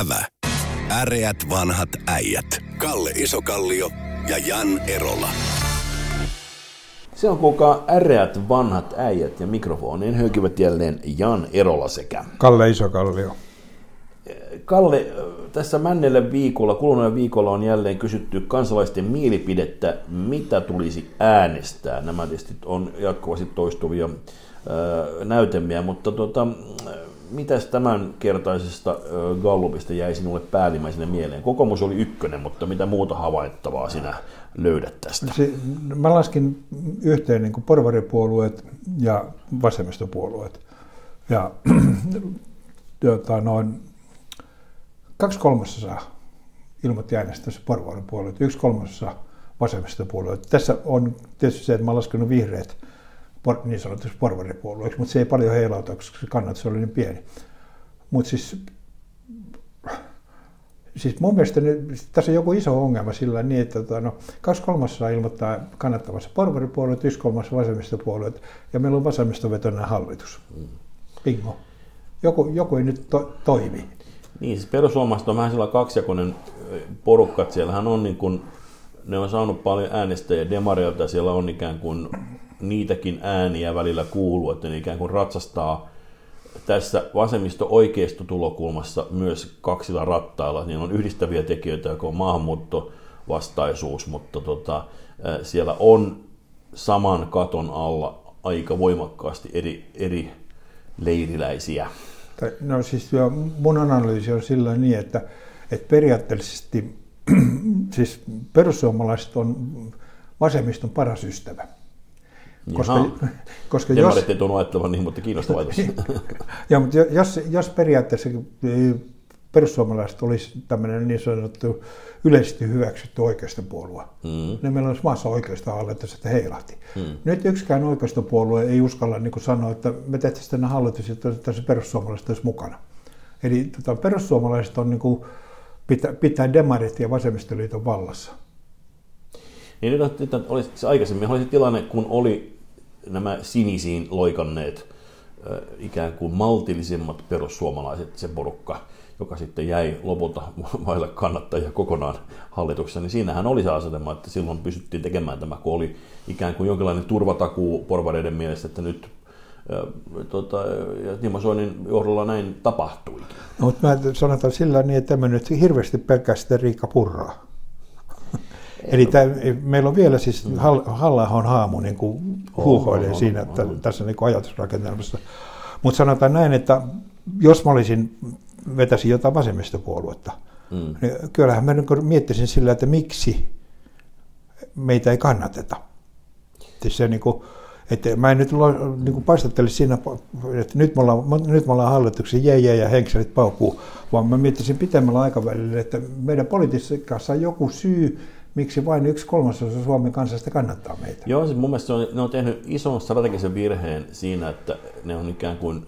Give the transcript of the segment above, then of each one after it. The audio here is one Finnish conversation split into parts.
Ävä. Äreät vanhat äijät. Kalle Isokallio ja Jan Erola. Se on kuulkaa äreät vanhat äijät ja mikrofonien höykivät jälleen Jan Erola sekä Kalle Isokallio. Kalle, tässä männelle viikolla, kuluneella viikolla on jälleen kysytty kansalaisten mielipidettä, mitä tulisi äänestää. Nämä tietysti on jatkuvasti toistuvia näytelmiä, mutta tota, mitäs tämän kertaisesta Gallupista jäi sinulle päällimmäisenä mieleen? Kokoomus oli ykkönen, mutta mitä muuta havaittavaa sinä löydät tästä? Se, mä laskin yhteen niin kuin porvaripuolueet ja vasemmistopuolueet. Ja jota, noin kaksi kolmasosaa ilmoitti äänestässä porvaripuolueet, yksi kolmasosa vasemmistopuolueet. Tässä on tietysti se, että mä olen laskenut vihreät niin sanotusti porvaripuolueeksi, mutta se ei paljon heilauta, koska se kannatus oli niin pieni. Mutta siis, siis mun mielestä nyt, tässä on joku iso ongelma sillä niin, että tota, no, kaksi kolmasosaa ilmoittaa kannattavassa porvaripuolueet, yksi kolmas vasemmistopuolueet, ja meillä on vasemmistovetoinen hallitus. Bingo. Joku, joku ei nyt to, toimi. Niin, siis perussuomalaiset on vähän sillä kaksijakoinen porukka, siellähän on niin kuin, ne on saanut paljon äänestäjiä demareilta siellä on ikään kuin niitäkin ääniä välillä kuuluu, että ne ikään kuin ratsastaa tässä vasemmisto-oikeisto tulokulmassa myös kaksilla rattailla. Niin on yhdistäviä tekijöitä, joka on maahanmuuttovastaisuus, mutta tota, siellä on saman katon alla aika voimakkaasti eri, eri leiriläisiä. No siis mun analyysi on sillä niin, että, että periaatteellisesti siis perussuomalaiset on vasemmiston paras ystävä. Koska, koska jos... ei tunnu ajattelevan niin, mutta kiinnostava ajatus. ja, mutta jos, jos periaatteessa perussuomalaiset olisi tämmöinen niin sanottu yleisesti hyväksytty oikeistopuolue, mm. niin meillä olisi maassa oikeista hallitus, että heilahti. Mm. Nyt yksikään oikeistopuolue ei uskalla niin sanoa, että me tehtäisiin tänne hallitus, että tässä perussuomalaiset olisi mukana. Eli tota, perussuomalaiset on niin kuin, pitää, pitää demarit ja vasemmistoliiton vallassa. Niin nyt, nyt oli, aikaisemmin oli se tilanne, kun oli nämä sinisiin loikanneet ikään kuin maltillisimmat perussuomalaiset, se porukka, joka sitten jäi lopulta vaille kannattajia kokonaan hallituksessa, niin siinähän oli se asetelma, että silloin pystyttiin tekemään tämä, kun oli ikään kuin jonkinlainen turvatakuu porvareiden mielestä, että nyt ja, tota, ja Timo Soinin johdolla näin tapahtuikin. No, mutta mä sanotaan sillä niin, että tämä nyt hirveästi pelkästään Riikka Purraa. Eli tämä, meillä on vielä siis halla haamu niin kuin huuhoilee oh, siinä että oh, tässä niin kuin ajatusrakennelmassa. Mutta sanotaan näin, että jos mä olisin, vetäisin jotain vasemmistopuoluetta, mm. niin kyllähän mä niin miettisin sillä, että miksi meitä ei kannateta. Se niin kuin, että mä en nyt niin kuin paistattele siinä, että nyt me ollaan, nyt me ollaan hallituksen jee, jee ja henkselit paukkuu, vaan mä miettisin pitemmällä aikavälillä, että meidän politiikassa on joku syy, miksi vain yksi kolmasosa Suomen kansasta kannattaa meitä. Joo, siis mun mielestä on, ne on tehnyt ison strategisen virheen siinä, että ne on ikään kuin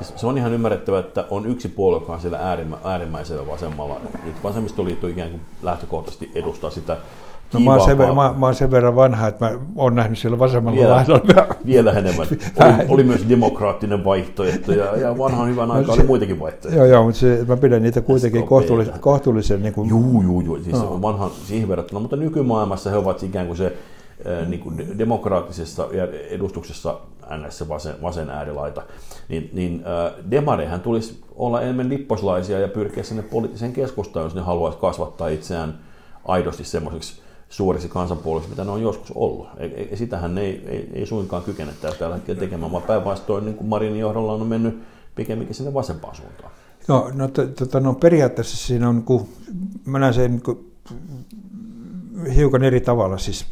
Siis se on ihan ymmärrettävä, että on yksi puolue, joka on siellä äärimmä, äärimmäisellä vasemmalla. Nyt vasemmistoliitto ikään kuin lähtökohtaisesti edustaa sitä No, mä, oon sen, mä, mä oon sen verran vanha, että mä oon nähnyt siellä vasemmalla vielä, laidalla. Vielä enemmän. Oli, oli, myös demokraattinen vaihtoehto ja, ja vanhan hyvän aikaa no, oli muitakin vaihtoehtoja. Joo, joo, mutta se, mä pidän niitä kuitenkin kohtuullisen, kohtuullisen niin kuin... Juu, juu, juu. Siis no. vanhan siihen verrattuna, mutta nykymaailmassa he ovat ikään kuin se niin kuin demokraattisessa edustuksessa NS vasen, vasen äärilaita, niin, niin äh, demarehän tulisi olla enemmän lipposlaisia ja pyrkiä sinne poliittiseen keskustaan, jos ne haluaisi kasvattaa itseään aidosti semmoiseksi suoriksi kansanpuoliksi, mitä ne on joskus ollut. Ei, sitähän ne ei, ei, ei suinkaan kykene tällä hetkellä tekemään, vaan päinvastoin niin kuin Marinin johdolla on mennyt pikemminkin sinne vasempaan suuntaan. Joo, no, tota, no periaatteessa siinä on, kun mä näen sen niin hiukan eri tavalla. Siis,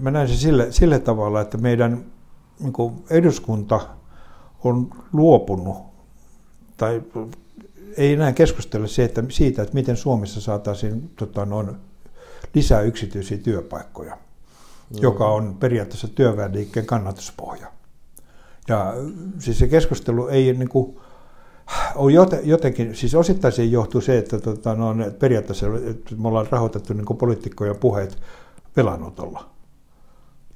mä näen sen sille, sille tavalla, että meidän niin kuin eduskunta on luopunut tai ei enää keskustella siitä, siitä, että miten Suomessa saataisiin tota, noin, lisää yksityisiä työpaikkoja, mm. joka on periaatteessa työväenliikkeen kannatuspohja. Ja siis se keskustelu ei niin kuin, on jotenkin, siis osittain se johtuu se, että tota, no, periaatteessa että me ollaan rahoitettu niin poliitikkojen puheet velanotolla.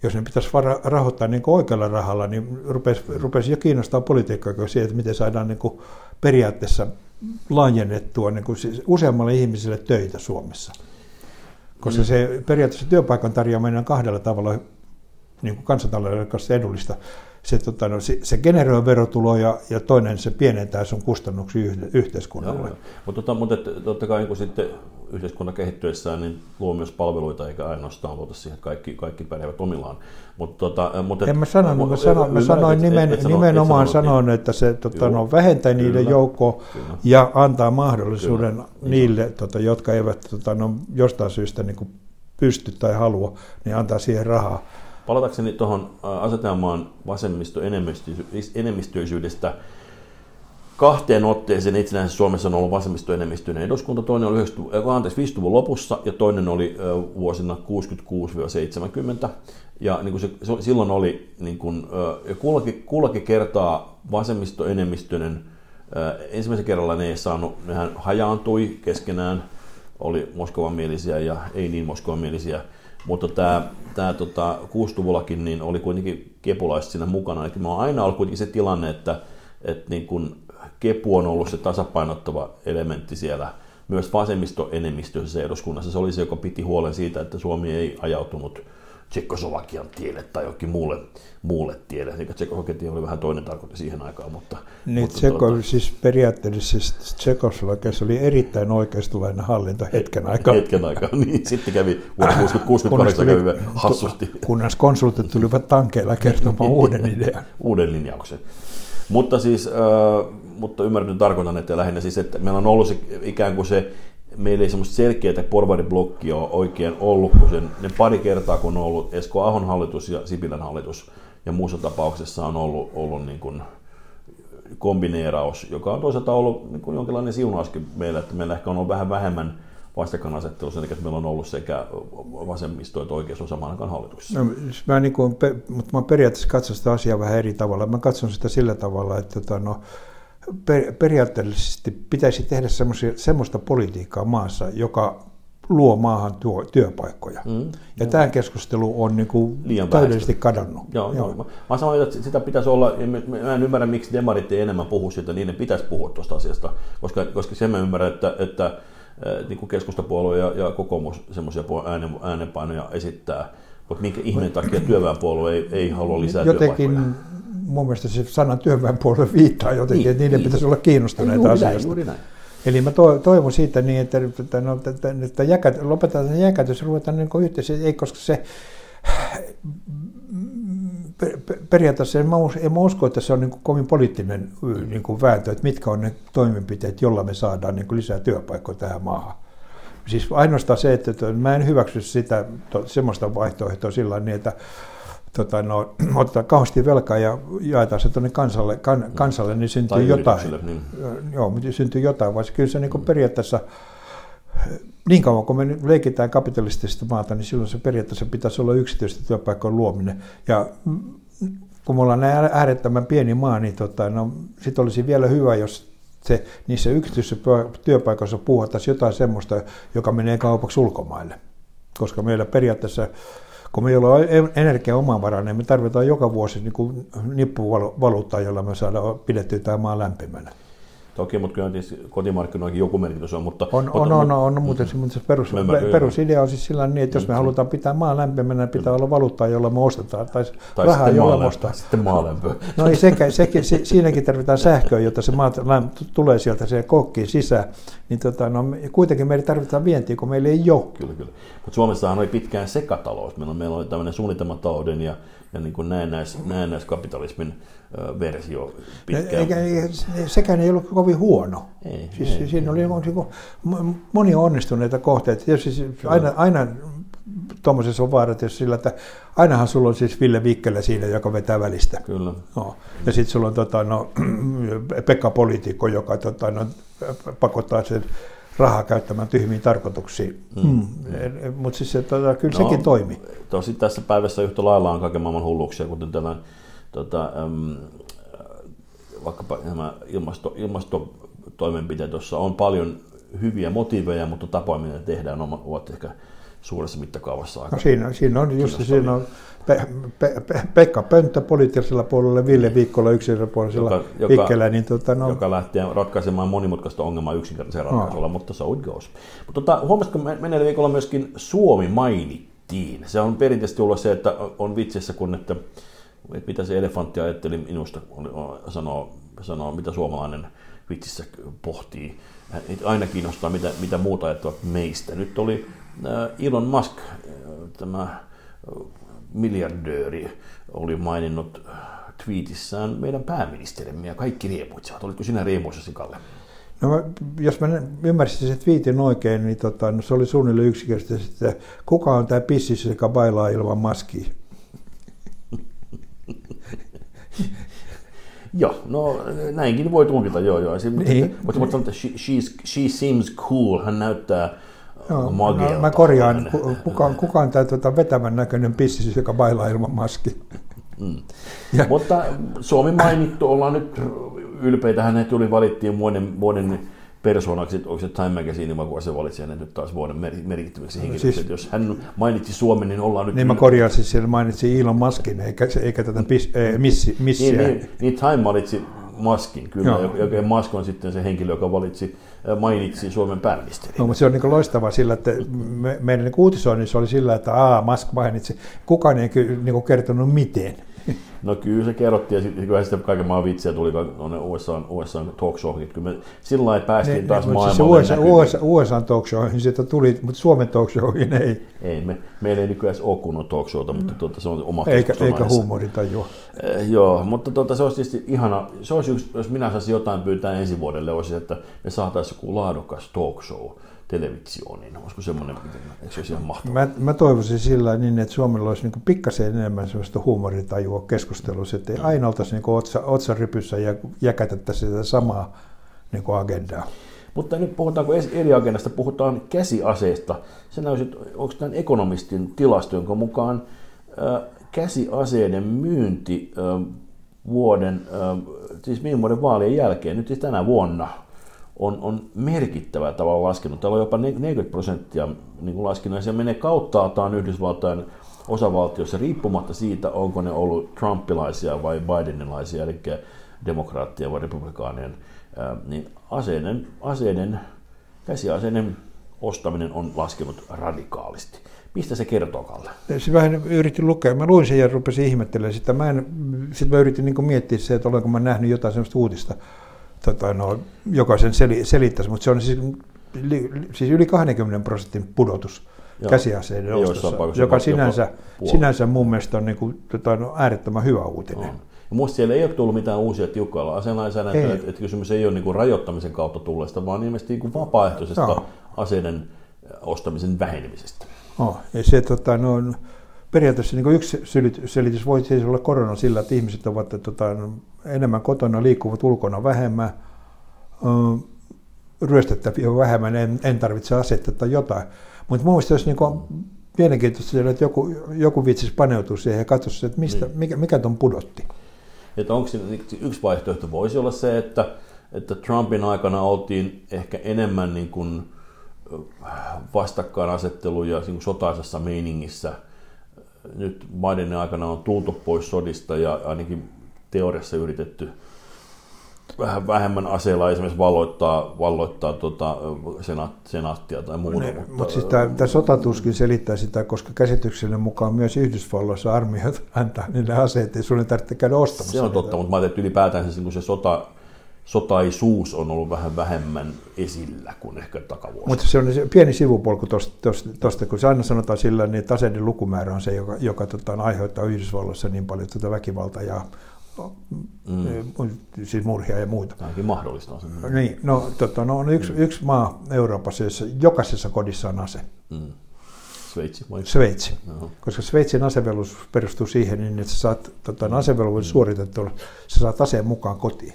Jos ne pitäisi rahoittaa niin oikealla rahalla, niin rupesi, rupesi jo kiinnostaa politiikkaa se, että miten saadaan niin periaatteessa laajennettua niin kuin siis useammalle ihmiselle töitä Suomessa. Koska mm. se periaatteessa työpaikan tarjoaminen on kahdella tavalla niin kuin kansantalouden kanssa edullista se, tota, no, se, se generoi verotuloja ja toinen se pienentää sun kustannuksia yhteiskunnalle. Joo, joo. Mutta, tota, mutta totta kai niin sitten yhteiskunnan kehittyessään niin luo myös palveluita eikä ainoastaan luota siihen, että kaikki, kaikki pärjäävät omillaan. Mutta, tota, mutta, en mä sanonut, mä, sano, mä sanoin nimen, et, et nimenomaan sanoin, niin. että se tota, no, vähentää kyllä, niiden joukkoa ja antaa mahdollisuuden kyllä, niille, tota, jotka eivät tota, no, jostain syystä niin kuin pysty tai halua, niin antaa siihen rahaa. Palatakseni tuohon asetelmaan vasemmisto enemmistöisyydestä, kahteen otteeseen itsenäisessä Suomessa on ollut vasemmistoenemmistöinen eduskunta. Toinen oli 50-luvun lopussa ja toinen oli vuosina 66-70. Ja niin kuin se, silloin oli niin kuin, kullakin, kullakin kertaa vasemmistoenemmistöinen ensimmäisen kerralla ne ei saanut, nehän hajaantui keskenään, oli Moskovan mielisiä ja ei niin Moskovan mielisiä mutta tämä, tämä tota, 60-luvullakin niin oli kuitenkin kepulaiset siinä mukana. Eli mä aina ollut kuitenkin se tilanne, että, että niin kun kepu on ollut se tasapainottava elementti siellä myös vasemmistoenemmistöisessä eduskunnassa. Se oli se, joka piti huolen siitä, että Suomi ei ajautunut – Tsekoslovakian tielle tai jokin muulle, muulle tielle. Eli Tsekoslovakian tie oli vähän toinen tarkoitus siihen aikaan. Mutta, niin, mutta Tseko, tuota, siis periaatteessa siis Tsekoslovakiassa oli erittäin oikeistolainen hallinto hetken aikaa. Hetken aikaa, niin. Sitten kävi vuonna 68 kävi hassusti. Kunnes konsultit tulivat tankeilla kertomaan uuden idean. uuden linjauksen. Mutta siis, äh, mutta ymmärrän tarkoitan, että lähinnä siis, että meillä on ollut se, ikään kuin se meillä ei semmoista selkeää porvariblokkia ole oikein ollut, kun sen, ne pari kertaa, kun on ollut Esko Ahon hallitus ja Sipilän hallitus, ja muussa tapauksessa on ollut, ollut niin kuin kombineeraus, joka on toisaalta ollut niin kuin jonkinlainen siunauskin meillä, että meillä ehkä on ollut vähän vähemmän vastakkainasettelussa, eli että meillä on ollut sekä vasemmisto että oikeisto samaan aikaan hallituksessa. No, siis mä, niin kuin, mutta mä periaatteessa katson sitä asiaa vähän eri tavalla. Mä katson sitä sillä tavalla, että tota, no, per, periaatteellisesti pitäisi tehdä semmoista politiikkaa maassa, joka luo maahan tuo, työpaikkoja. Mm, ja joo. tämä keskustelu on niin kuin Liian täydellisesti kadonnut. Joo, joo. Mä, mä sanoin, että sitä pitäisi olla, mä en ymmärrä miksi demarit ei enemmän puhu siitä, niin ne pitäisi puhua tuosta asiasta, koska, koska sen mä ymmärrän, että, että niin kuin keskustapuolue ja, ja kokoomus semmoisia äänen, äänenpainoja esittää, mutta minkä ihmeen takia työväenpuolue ei, ei halua lisää Jotenkin työpaikkoja? Mun mielestä se sanan työväenpuolue viittaa jotenkin, niin, että niiden niin. pitäisi olla kiinnostuneita juuri asiasta. Näin, juuri näin. Eli mä toivon siitä niin, että, että, no, että, että jäkät, lopetetaan jäkätys, ruvetaan niin yhteensä, ei koska se periaatteessa en mä, en mä usko, että se on niin kuin kovin poliittinen niin kuin vääntö, että mitkä on ne toimenpiteet, joilla me saadaan niin kuin lisää työpaikkoja tähän maahan. Siis ainoastaan se, että mä en hyväksy sitä semmoista vaihtoehtoa sillä niin, että tota, no, otetaan kauheasti velkaa ja jaetaan se tuonne kansalle, kan, kansalle, niin syntyy tai jotain. Niin. Joo, mutta syntyy jotain, vaan kyllä se niin kuin periaatteessa, niin kauan kun me leikitään kapitalistista maata, niin silloin se periaatteessa pitäisi olla yksityistä työpaikkojen luominen. Ja kun me ollaan näin äärettömän pieni maa, niin tota, no, sitten olisi vielä hyvä, jos se, niissä yksityisissä työpaikoissa puhuttaisiin jotain semmoista, joka menee kaupaksi ulkomaille. Koska meillä periaatteessa kun me ei ole energia niin me tarvitaan joka vuosi niin nippuvaluuttaa, jolla me saadaan pidettyä tämä maa lämpimänä. Toki, mutta kyllä kotimarkkinoihin joku merkitys on. Mutta, on, mutta, on, on, on, on, mutta se, se perus, perusidea on siis sillä niin, että jos me mm. halutaan pitää maa lämpimänä, pitää olla valuuttaa, jolla me ostetaan, tai, tai rahaa, jolla me ostetaan. Sitten maalämpö. No ei sekä, sekin, se, siinäkin tarvitaan sähköä, jotta se maa tulee sieltä se kokkiin sisään. Niin tota, no, kuitenkin meidän tarvitaan vientiä, kun meillä ei ole. Kyllä, kyllä. Mutta Suomessahan oli pitkään sekatalous. Meillä, on, meillä oli tämmöinen suunnitelmatalouden ja, ja niin kuin näennäis, näennäiskapitalismin versio pitkään. Eikä, sekään ei ollut kovin huono. Ei, siis, ei, siinä ei. oli niin monia onnistuneita kohteita. Siis aina, aina tuommoisessa on vaara sillä, että ainahan sulla on siis Ville Vikkelä siinä, joka vetää välistä. Kyllä. No. Ja sitten sulla on tota, no, Pekka Poliitikko, joka tota, no, pakottaa sen rahaa käyttämään tyhmiin tarkoituksiin. Hmm. Hmm. Mutta siis se, tota, kyllä no, sekin toimi. Tosi tässä päivässä yhtä lailla on kaiken maailman hulluuksia, kuten tällainen tota, äm, vaikkapa nämä ilmasto, ilmastotoimenpiteet, joissa on paljon hyviä motiiveja, mutta tapoja, miten tehdään, ovat ehkä suuressa mittakaavassa No aika. siinä, siinä on just siinä on Pe- Pe- Pe- Pekka Pönttö poliittisella puolella, Ville Viikkola yksilöpuolisella Joka- joka- Ikkellä, niin tota, no, joka lähtee ratkaisemaan monimutkaista ongelmaa yksinkertaisella ratkaisulla, mutta so it goes. Mutta tota, huomasitko, me- menneellä viikolla myöskin Suomi mainittiin. Se on perinteisesti ollut se, että on vitsissä, kun että, että mitä se elefantti ajatteli minusta, sanoo, sanoo, mitä suomalainen vitsissä pohtii. Aina kiinnostaa, mitä, mitä muuta ajattelevat meistä. Nyt oli Elon Musk, äh, tämä äh, miljardööri, oli maininnut äh, tweetissään meidän pääministerimme ja kaikki riemuitsivat. Olitko sinä riemuissasi, Kalle? no, jos mä ymmärsin sen twiitin oikein, niin tota, no, se oli suunnilleen yksinkertaisesti, että kuka on tämä pissis, joka bailaa ilman maskia? Joo, no näinkin voi tulkita, joo joo. Se, Niin. Mutta mutta että she, she's, she seems cool, hän näyttää Joo, mageelta. no, mä korjaan, ku- kuka, kuka on tämä tota, vetävän näköinen pissis, joka bailaa ilman maskia? Ja- Mutta Suomi mainittu, ollaan nyt ylpeitä, hänet tuli valittiin vuoden, vuoden persoonaksi, onko se Time Magazine vai kuka se valitsi hänet nyt taas vuoden mer- merkittäväksi henkilöksi. siis- Jos hän mainitsi Suomen, niin ollaan nyt... Niin mä korjaan siis, siellä mainitsin Elon Muskin, eikä, eikä tätä pis, eh, missi, missiä. Niin, niin, niin Time valitsi Maskin, kyllä, Joo. ja Musk on sitten se henkilö, joka valitsi, äh, mainitsi Suomen pääministerin. No, mutta se on niin loistavaa sillä, että me, meidän niin uutisoinnissa oli sillä, että aa, Musk mainitsi. Kukaan ei niin kertonut miten. No kyllä se kerrottiin, ja sitten kyllä sitten kaiken maan vitsiä tuli tuonne USA, USA talk showhin. Kyllä me sillä lailla päästiin Ne- taas ne- mutta maailmalle USA, näkyviin. USA, USA talk showhin siitä tuli, mutta Suomen talk showhin ei, Ei, me, meillä ei nykyään ole kunnon talk showta, mutta tuota, se on oma eikä, eikä aiheessa. huumorintajua. Eh, joo, mutta tuota, se olisi tietysti ihana, se olisi yksi, jos minä saisin jotain pyytää ensi vuodelle, olisi, että me saataisiin joku laadukas talk show televisioon, niin olisiko semmoinen, eikö se olisi ihan mahtavaa? Mä, mä toivoisin sillä niin, että Suomella olisi niin pikkasen enemmän sellaista huumorintajua keskustelussa, että ei aina oltaisi niin otsa, otsarypyssä ja jäkätettäisiin sitä samaa niin agendaa. Mutta nyt puhutaanko eri agendasta, puhutaan käsiaseista. Se näysi, onko tämän ekonomistin tilasto, jonka mukaan äh, käsiaseiden myynti äh, vuoden, äh, siis viime vuoden vaalien jälkeen, nyt siis tänä vuonna, on, on merkittävällä tavalla laskenut. Täällä on jopa 40 prosenttia niin kuin laskenut, ja se menee kauttaaltaan Yhdysvaltain osavaltiossa riippumatta siitä, onko ne ollut trumpilaisia vai bidenilaisia, eli demokraattien vai republikaanien, niin aseiden, aseiden, käsiaseiden ostaminen on laskenut radikaalisti. Mistä se kertoo, Kalle? Se vähän yritin lukea. Mä luin sen ja rupesin ihmettelemään sitä. Mä en, sit mä yritin niin miettiä se, että olenko mä nähnyt jotain sellaista uutista, tota, no, joka sen seli, selittäisi, mutta se on siis, li, siis yli 20 prosentin pudotus Joo. käsiaseiden ostossa, joka sinänsä, sinänsä mun mielestä on niin kuin, tota, no, äärettömän hyvä uutinen. On. Ja muista siellä ei ole tullut mitään uusia tiukkoilla aselainsäädäntöä, että, että kysymys ei ole niin kuin rajoittamisen kautta tulleesta, vaan ilmeisesti niin kuin vapaaehtoisesta Joo. aseiden ostamisen vähenemisestä. Oh, ja se, tota, no, periaatteessa niin yksi selitys voi siis olla korona sillä, että ihmiset ovat tota, no, enemmän kotona, liikkuvat ulkona vähemmän, ryöstettäviä vähemmän, en, en tarvitse asetta tai jotain. Mutta mun mielestä olisi niin kuin, mielenkiintoista, että joku, joku viitsisi paneutua siihen ja katsoisi, että mistä, Niin. mikä, mikä ton pudotti. Että onko siinä, yksi vaihtoehto voisi olla se, että, että Trumpin aikana oltiin ehkä enemmän niin kuin vastakkainasettelu ja niin kuin sotaisessa meiningissä. Nyt Bidenin aikana on tultu pois sodista ja ainakin teoriassa yritetty vähän vähemmän aseilla esimerkiksi valloittaa, valloittaa tota, senaat, senaattia tai muuta. Mutta Mut siis tämä sotatuskin selittää sitä, koska käsityksenne mukaan myös Yhdysvalloissa armeijat antaa niille aseet, ei ei tarvitse käydä ostamassa. Se on niitä. totta, mutta mä ajattelin, että ylipäätään se, niin se sota, sotaisuus on ollut vähän vähemmän esillä kuin ehkä takavuosina. Mutta se on se pieni sivupolku tuosta, kun se aina sanotaan sillä, niin että aseiden lukumäärä on se, joka, joka tota, aiheuttaa Yhdysvalloissa niin paljon tätä väkivaltaa ja mm. siis murhia ja muuta. Ainakin mahdollista on se. Niin, no, tota, no on yksi, mm. yksi maa Euroopassa, jossa jokaisessa kodissa on ase. Mm. Sveitsi vai? Sveitsi. Joo. Koska Sveitsin asevelvollisuus perustuu siihen, niin että sä saat tota, asevelvollisuus suoritettua, sä saat aseen mukaan kotiin.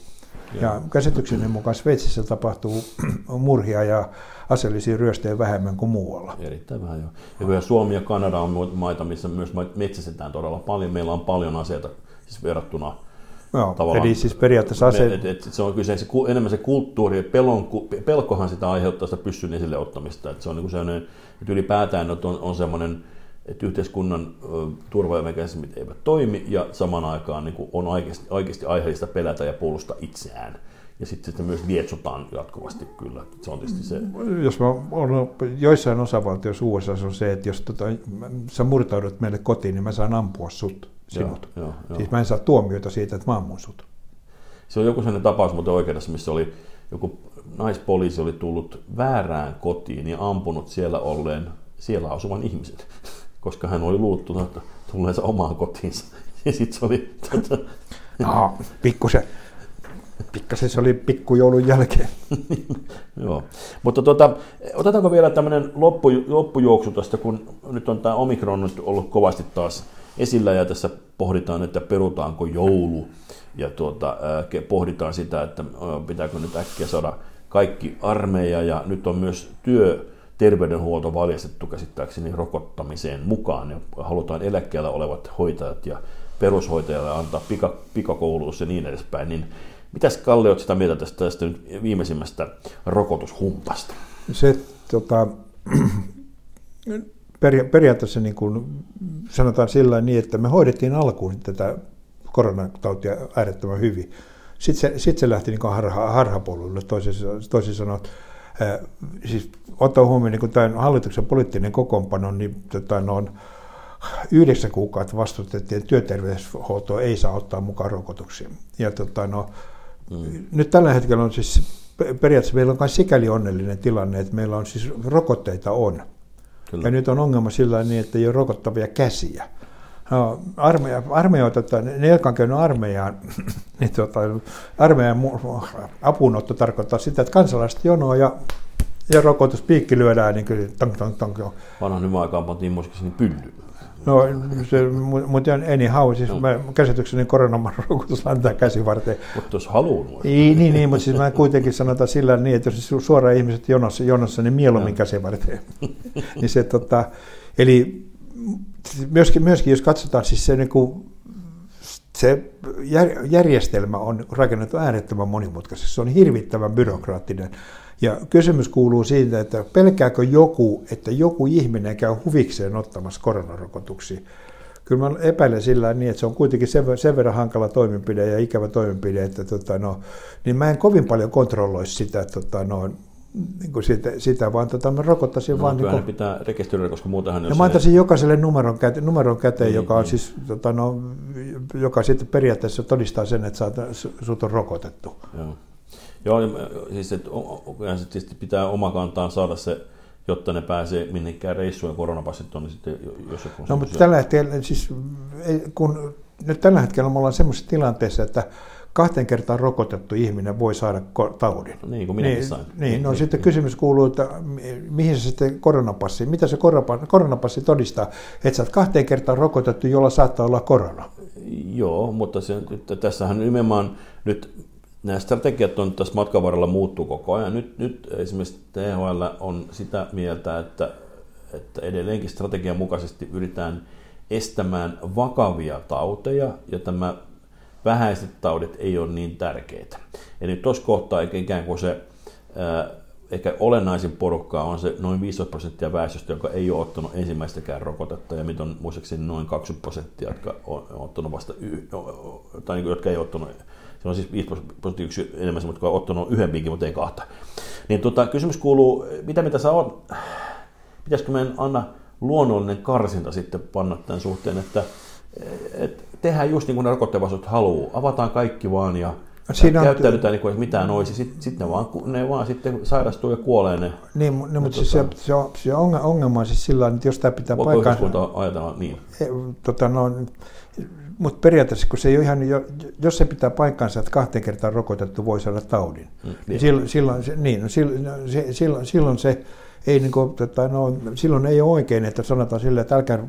Ja käsitykseni mukaan Sveitsissä tapahtuu murhia ja aseellisia ryöstejä vähemmän kuin muualla. Erittäin vähän joo. Ja kyllä Suomi ja Kanada on maita, missä myös metsästetään todella paljon. Meillä on paljon aseita siis verrattuna Joo, eli siis periaatteessa ase... Et, et, se on kyse se, enemmän se kulttuuri ja pelon, pelkohan sitä aiheuttaa sitä pyssyn esille ottamista. Et se on niin sellainen, että ylipäätään on, on semmoinen, että yhteiskunnan turvamekanismit eivät toimi ja saman aikaan niin on oikeasti, oikeasti aiheellista pelätä ja puolustaa itseään. Ja sitten sitä myös lietsotaan jatkuvasti kyllä. Se on tietysti se. Jos mä olen joissain osavaltioissa USA on se, että jos tota, sä murtaudut meille kotiin, niin mä saan ampua sut, sinut. Joo, joo, joo. Siis mä en saa tuomioita siitä, että mä ammun sut. Se on joku sellainen tapaus muuten oikeudessa, missä oli joku naispoliisi oli tullut väärään kotiin ja ampunut siellä olleen siellä asuvan ihmisen, koska hän oli luullut että tulleensa omaan kotiinsa. Ja sitten se oli... Tuota... No, pikkusen pikkasen se oli pikkujoulun jälkeen. Joo, mutta tuota, otetaanko vielä tämmöinen loppu, loppujuoksu tästä, kun nyt on tämä Omikron nyt ollut kovasti taas esillä ja tässä pohditaan, että perutaanko joulu ja tuota, pohditaan sitä, että pitääkö nyt äkkiä saada kaikki armeija ja nyt on myös työ terveydenhuolto valjastettu käsittääkseni rokottamiseen mukaan ja halutaan eläkkeellä olevat hoitajat ja perushoitajalle antaa pika, pikakoulutus ja niin edespäin, niin Mitäs Kalle olet sitä mieltä tästä, tästä nyt viimeisimmästä rokotushumpasta? Se tota, peria- periaatteessa niin kuin sanotaan sillä niin, että me hoidettiin alkuun tätä koronatautia äärettömän hyvin. Sitten se, sit se lähti niin harha, harhapoluille, toisin, toisin sanoen. Siis ottaa huomioon niin tämän hallituksen poliittinen kokoonpano, niin tota, no, yhdeksän kuukautta vastustettiin, että työterveyshuoltoa ei saa ottaa mukaan rokotuksia. Ja tota, no, Mm. Nyt tällä hetkellä on siis periaatteessa meillä on myös sikäli onnellinen tilanne, että meillä on siis rokotteita on. Kyllä. Ja nyt on ongelma sillä niin, että ei ole rokottavia käsiä. No, armeija, armeija tota, ne, jotka on käynyt armeijaan, niin tota, armeijan apunotto tarkoittaa sitä, että kansalaiset jonoa ja, ja rokotuspiikki lyödään niin kyllä tong, tong, tong. Vanhan hyvän aikaan pantiin muistaakseni pylly. No, se, mutta anyhow, siis no. mä, käsitykseni koronarokotus antaa käsivarteen. Mutta jos haluaa. Niin, niin, niin, mutta siis mä kuitenkin sanotaan sillä niin, että jos suoraan ihmiset jonossa, jonossa niin mieluummin käsivarteen. niin se, tota, eli myöskin, myöskin, jos katsotaan siis se, niin kuin, se järjestelmä on rakennettu äärettömän monimutkaisesti. Se on hirvittävän byrokraattinen. Ja kysymys kuuluu siitä, että pelkääkö joku, että joku ihminen käy huvikseen ottamassa koronarokotuksia. Kyllä mä epäilen sillä niin, että se on kuitenkin sen, verran hankala toimenpide ja ikävä toimenpide, että tota, no, niin mä en kovin paljon kontrolloi sitä, tota, no, niin kuin sitä, sitä, vaan tota, mä rokottaisin no, vaan... Niin kuin, pitää rekisteröidä, koska muutenhan... Ja mä antaisin ei... jokaiselle numeron, käte, numeron käteen, niin, joka on niin. siis, tota, no, joka sitten periaatteessa todistaa sen, että sut on rokotettu. Joo. Joo, siis että, tietysti pitää oma kantaan saada se, jotta ne pääsee minnekään reissuun ja koronapassit on niin sitten jos joku... No, mutta tällä hetkellä, siis, kun nyt tällä hetkellä me ollaan semmoisessa tilanteessa, että kahteen kertaan rokotettu ihminen voi saada taudin. No niin kuin minäkin niin, sain. Niin, niin no niin, sitten niin. kysymys kuuluu, että mihin se sitten koronapassi, mitä se koronapassi todistaa, että sä oot kahteen kertaan rokotettu, jolla saattaa olla korona. Joo, mutta se, tässähän nimenomaan nyt nämä strategiat on tässä matkan varrella muuttuu koko ajan. Nyt, nyt esimerkiksi THL on sitä mieltä, että, että edelleenkin strategian mukaisesti yritetään estämään vakavia tauteja, ja tämä vähäiset taudit ei ole niin tärkeitä. Eli tuossa kohtaa ikään kuin se ehkä olennaisin porukka on se noin 15 prosenttia väestöstä, joka ei ole ottanut ensimmäistäkään rokotetta, ja mitä on muistaakseni noin 20 prosenttia, jotka on ottanut vasta, y- tai niin jotka ei ottanut se on siis 5 prosenttia enemmän, mutta on ottanut yhden pinkin, mutta ei kahta. Niin tota, kysymys kuuluu, mitä mitä sä oot, pitäisikö meidän anna luonnollinen karsinta sitten panna tämän suhteen, että et tehdään just niin kuin ne haluaa. Avataan kaikki vaan ja Siinä käyttäydytään niin kuin, että mitään olisi, sitten sit ne, vaan, ne vaan sitten sairastuu ja kuolee ne. Niin, niin mutta siis se, se, on, se ongelma on siis sillä että jos tämä pitää paikkaansa... Voiko ajatella niin? E, tota, no, mutta periaatteessa, kun se ei ole ihan, jos se pitää paikkansa, että kahteen kertaan rokotettu voi saada taudin, mm, niin, niin silloin, silloin, se, niin, no, silloin, silloin, silloin se ei, niin kuin, tota, no, silloin ei ole oikein, että sanotaan silleen, että älkää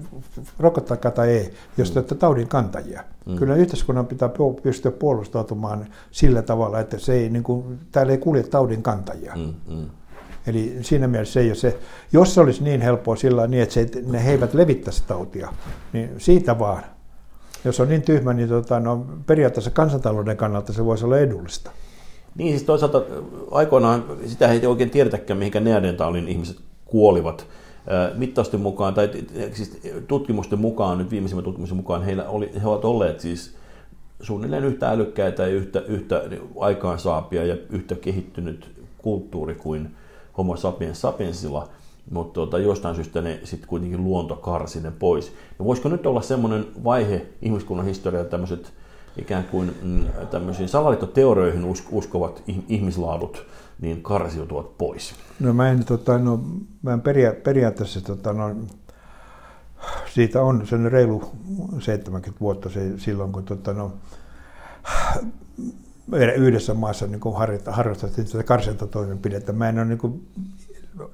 rokottakaa tai ei, jos mm. te olette taudin kantajia. Mm. Kyllä yhteiskunnan pitää pystyä puolustautumaan sillä tavalla, että se ei, niin kuin, täällä ei kulje taudin kantajia. Mm, mm. Eli siinä mielessä se ei ole se, jos se olisi niin helppoa sillä niin, että se, ne he eivät levittäisi tautia, niin siitä vaan. jos on niin tyhmä, niin tota, no, periaatteessa kansantalouden kannalta se voisi olla edullista. Niin siis toisaalta aikoinaan sitä ei oikein tiedetäkään, mihinkä Neandertalin ihmiset kuolivat. Mittausten mukaan, tai siis tutkimusten mukaan, nyt viimeisimmän tutkimuksen mukaan, heillä oli, he ovat olleet siis suunnilleen yhtä älykkäitä ja yhtä, yhtä aikaansaapia ja yhtä kehittynyt kulttuuri kuin homo sapiens sapiensilla, mutta tuota, jostain syystä ne sitten kuitenkin luonto karsi ne pois. No voisiko nyt olla semmoinen vaihe ihmiskunnan historialla tämmöiset ikään kuin mm, tämmöisiin salaliittoteorioihin uskovat ihmislaadut niin karsiutuvat pois? No mä en, tota, no, mä en peria- periaatteessa tota, no, siitä on sen reilu 70 vuotta se, silloin, kun tota, no, yhdessä maassa niin harrastettiin tätä karsintatoimenpidettä. Mä en ole niin kuin,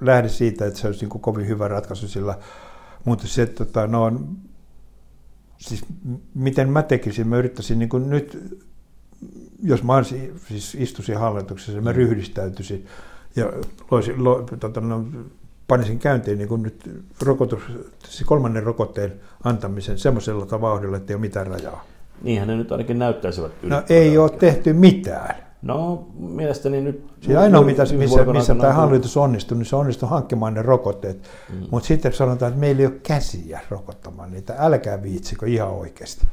lähde siitä, että se olisi niin kuin, kovin hyvä ratkaisu sillä, mutta se, tota, no, siis miten mä tekisin, mä yrittäisin niin kuin nyt, jos mä siis istuisin hallituksessa, mä mm. ryhdistäytyisin ja loisin, lo, tota, no, panisin käyntiin niin kuin nyt rokotus, siis kolmannen rokotteen antamisen semmoisella vauhdilla, että ei ole mitään rajaa. Niinhän ne nyt ainakin näyttäisivät. No ei ole tehty mitään. No mielestäni nyt... Siis ainoa, mitä, missä, missä tämä hallitus onnistui, niin se onnistui hankkimaan ne rokotteet. Mm. Mutta sitten sanotaan, että meillä ei ole käsiä rokottamaan niitä. Älkää viitsikö ihan oikeasti.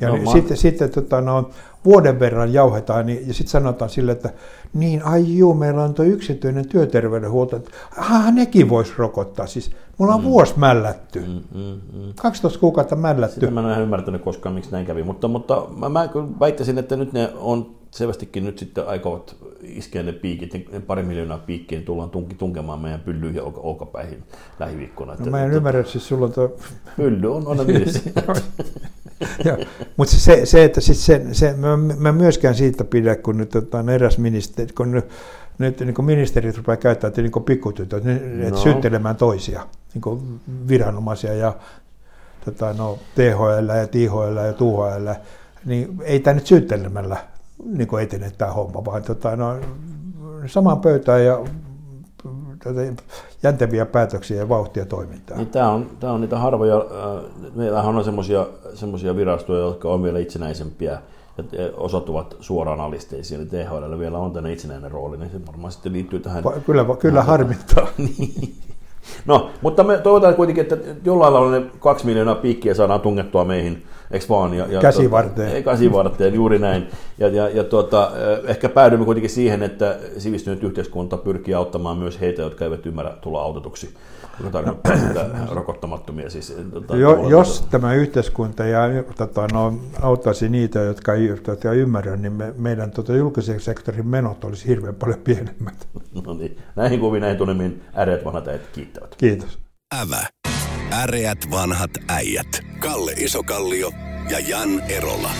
Ja no, niin, sitten, sitten tota, no, vuoden verran jauhetaan niin, ja sitten sanotaan sille, että niin, ai juu, meillä on tuo yksityinen työterveydenhuolto, että aha, nekin voisi rokottaa. Siis mulla on mm. vuosi mällätty. Mm, mm, mm. 12 kuukautta mällätty. Sitä mä en ole ymmärtänyt koskaan, miksi näin kävi, mutta, mutta mä, mä väittäisin, että nyt ne on selvästikin nyt sitten aikovat iskeä ne piikit, ne pari miljoonaa piikkiä tullaan tunki, tunkemaan meidän pyllyihin ja olkapäihin lähiviikkona. No, mä en ymmärrä, että siis sulla on tuo... Pylly on, on Mutta se, se, että siis se, se, mä, mä, myöskään siitä pidä, kun nyt otetaan eräs ministeri, kun nyt, nyt niin ministerit rupeaa käyttämään niin pikkutytöt, niin, no. syyttelemään toisia, niin viranomaisia ja tota, no, THL ja THL ja THL, niin ei tämä nyt syyttelemällä niin etene tämä homma, vaan tota, no, samaan pöytään ja tota, jänteviä päätöksiä ja vauhtia toimintaa. Niin tämä, on, tämä on niitä harvoja, äh, meillähän on semmoisia virastoja, jotka on vielä itsenäisempiä ja osoittuvat suoraan alisteisiin, eli THL vielä on tänne itsenäinen rooli, niin se varmaan sitten liittyy tähän. Kyllä, kyllä harmittaa. niin. No, mutta me toivotaan kuitenkin, että jollain lailla ne kaksi miljoonaa piikkiä saadaan tungettua meihin, eikö vaan? Ja, ja käsivarteen. Tuota, käsivarteen, juuri näin. Ja, ja, ja tuota, eh, ehkä päädymme kuitenkin siihen, että sivistynyt yhteiskunta pyrkii auttamaan myös heitä, jotka eivät ymmärrä tulla autetuksi. Sitä rokottamattomia. Siis, tuota, jo, jos tämä yhteiskunta ja, tota, no, auttaisi niitä, jotka ei, jotka ymmärrä, niin me, meidän tota, julkisen sektorin menot olisi hirveän paljon pienemmät. No niin, näihin kuviin näihin tunnemiin äreät vanhat äijät kiittävät. Kiitos. Ävä. Äreät vanhat äijät. Kalle Isokallio ja Jan Erola.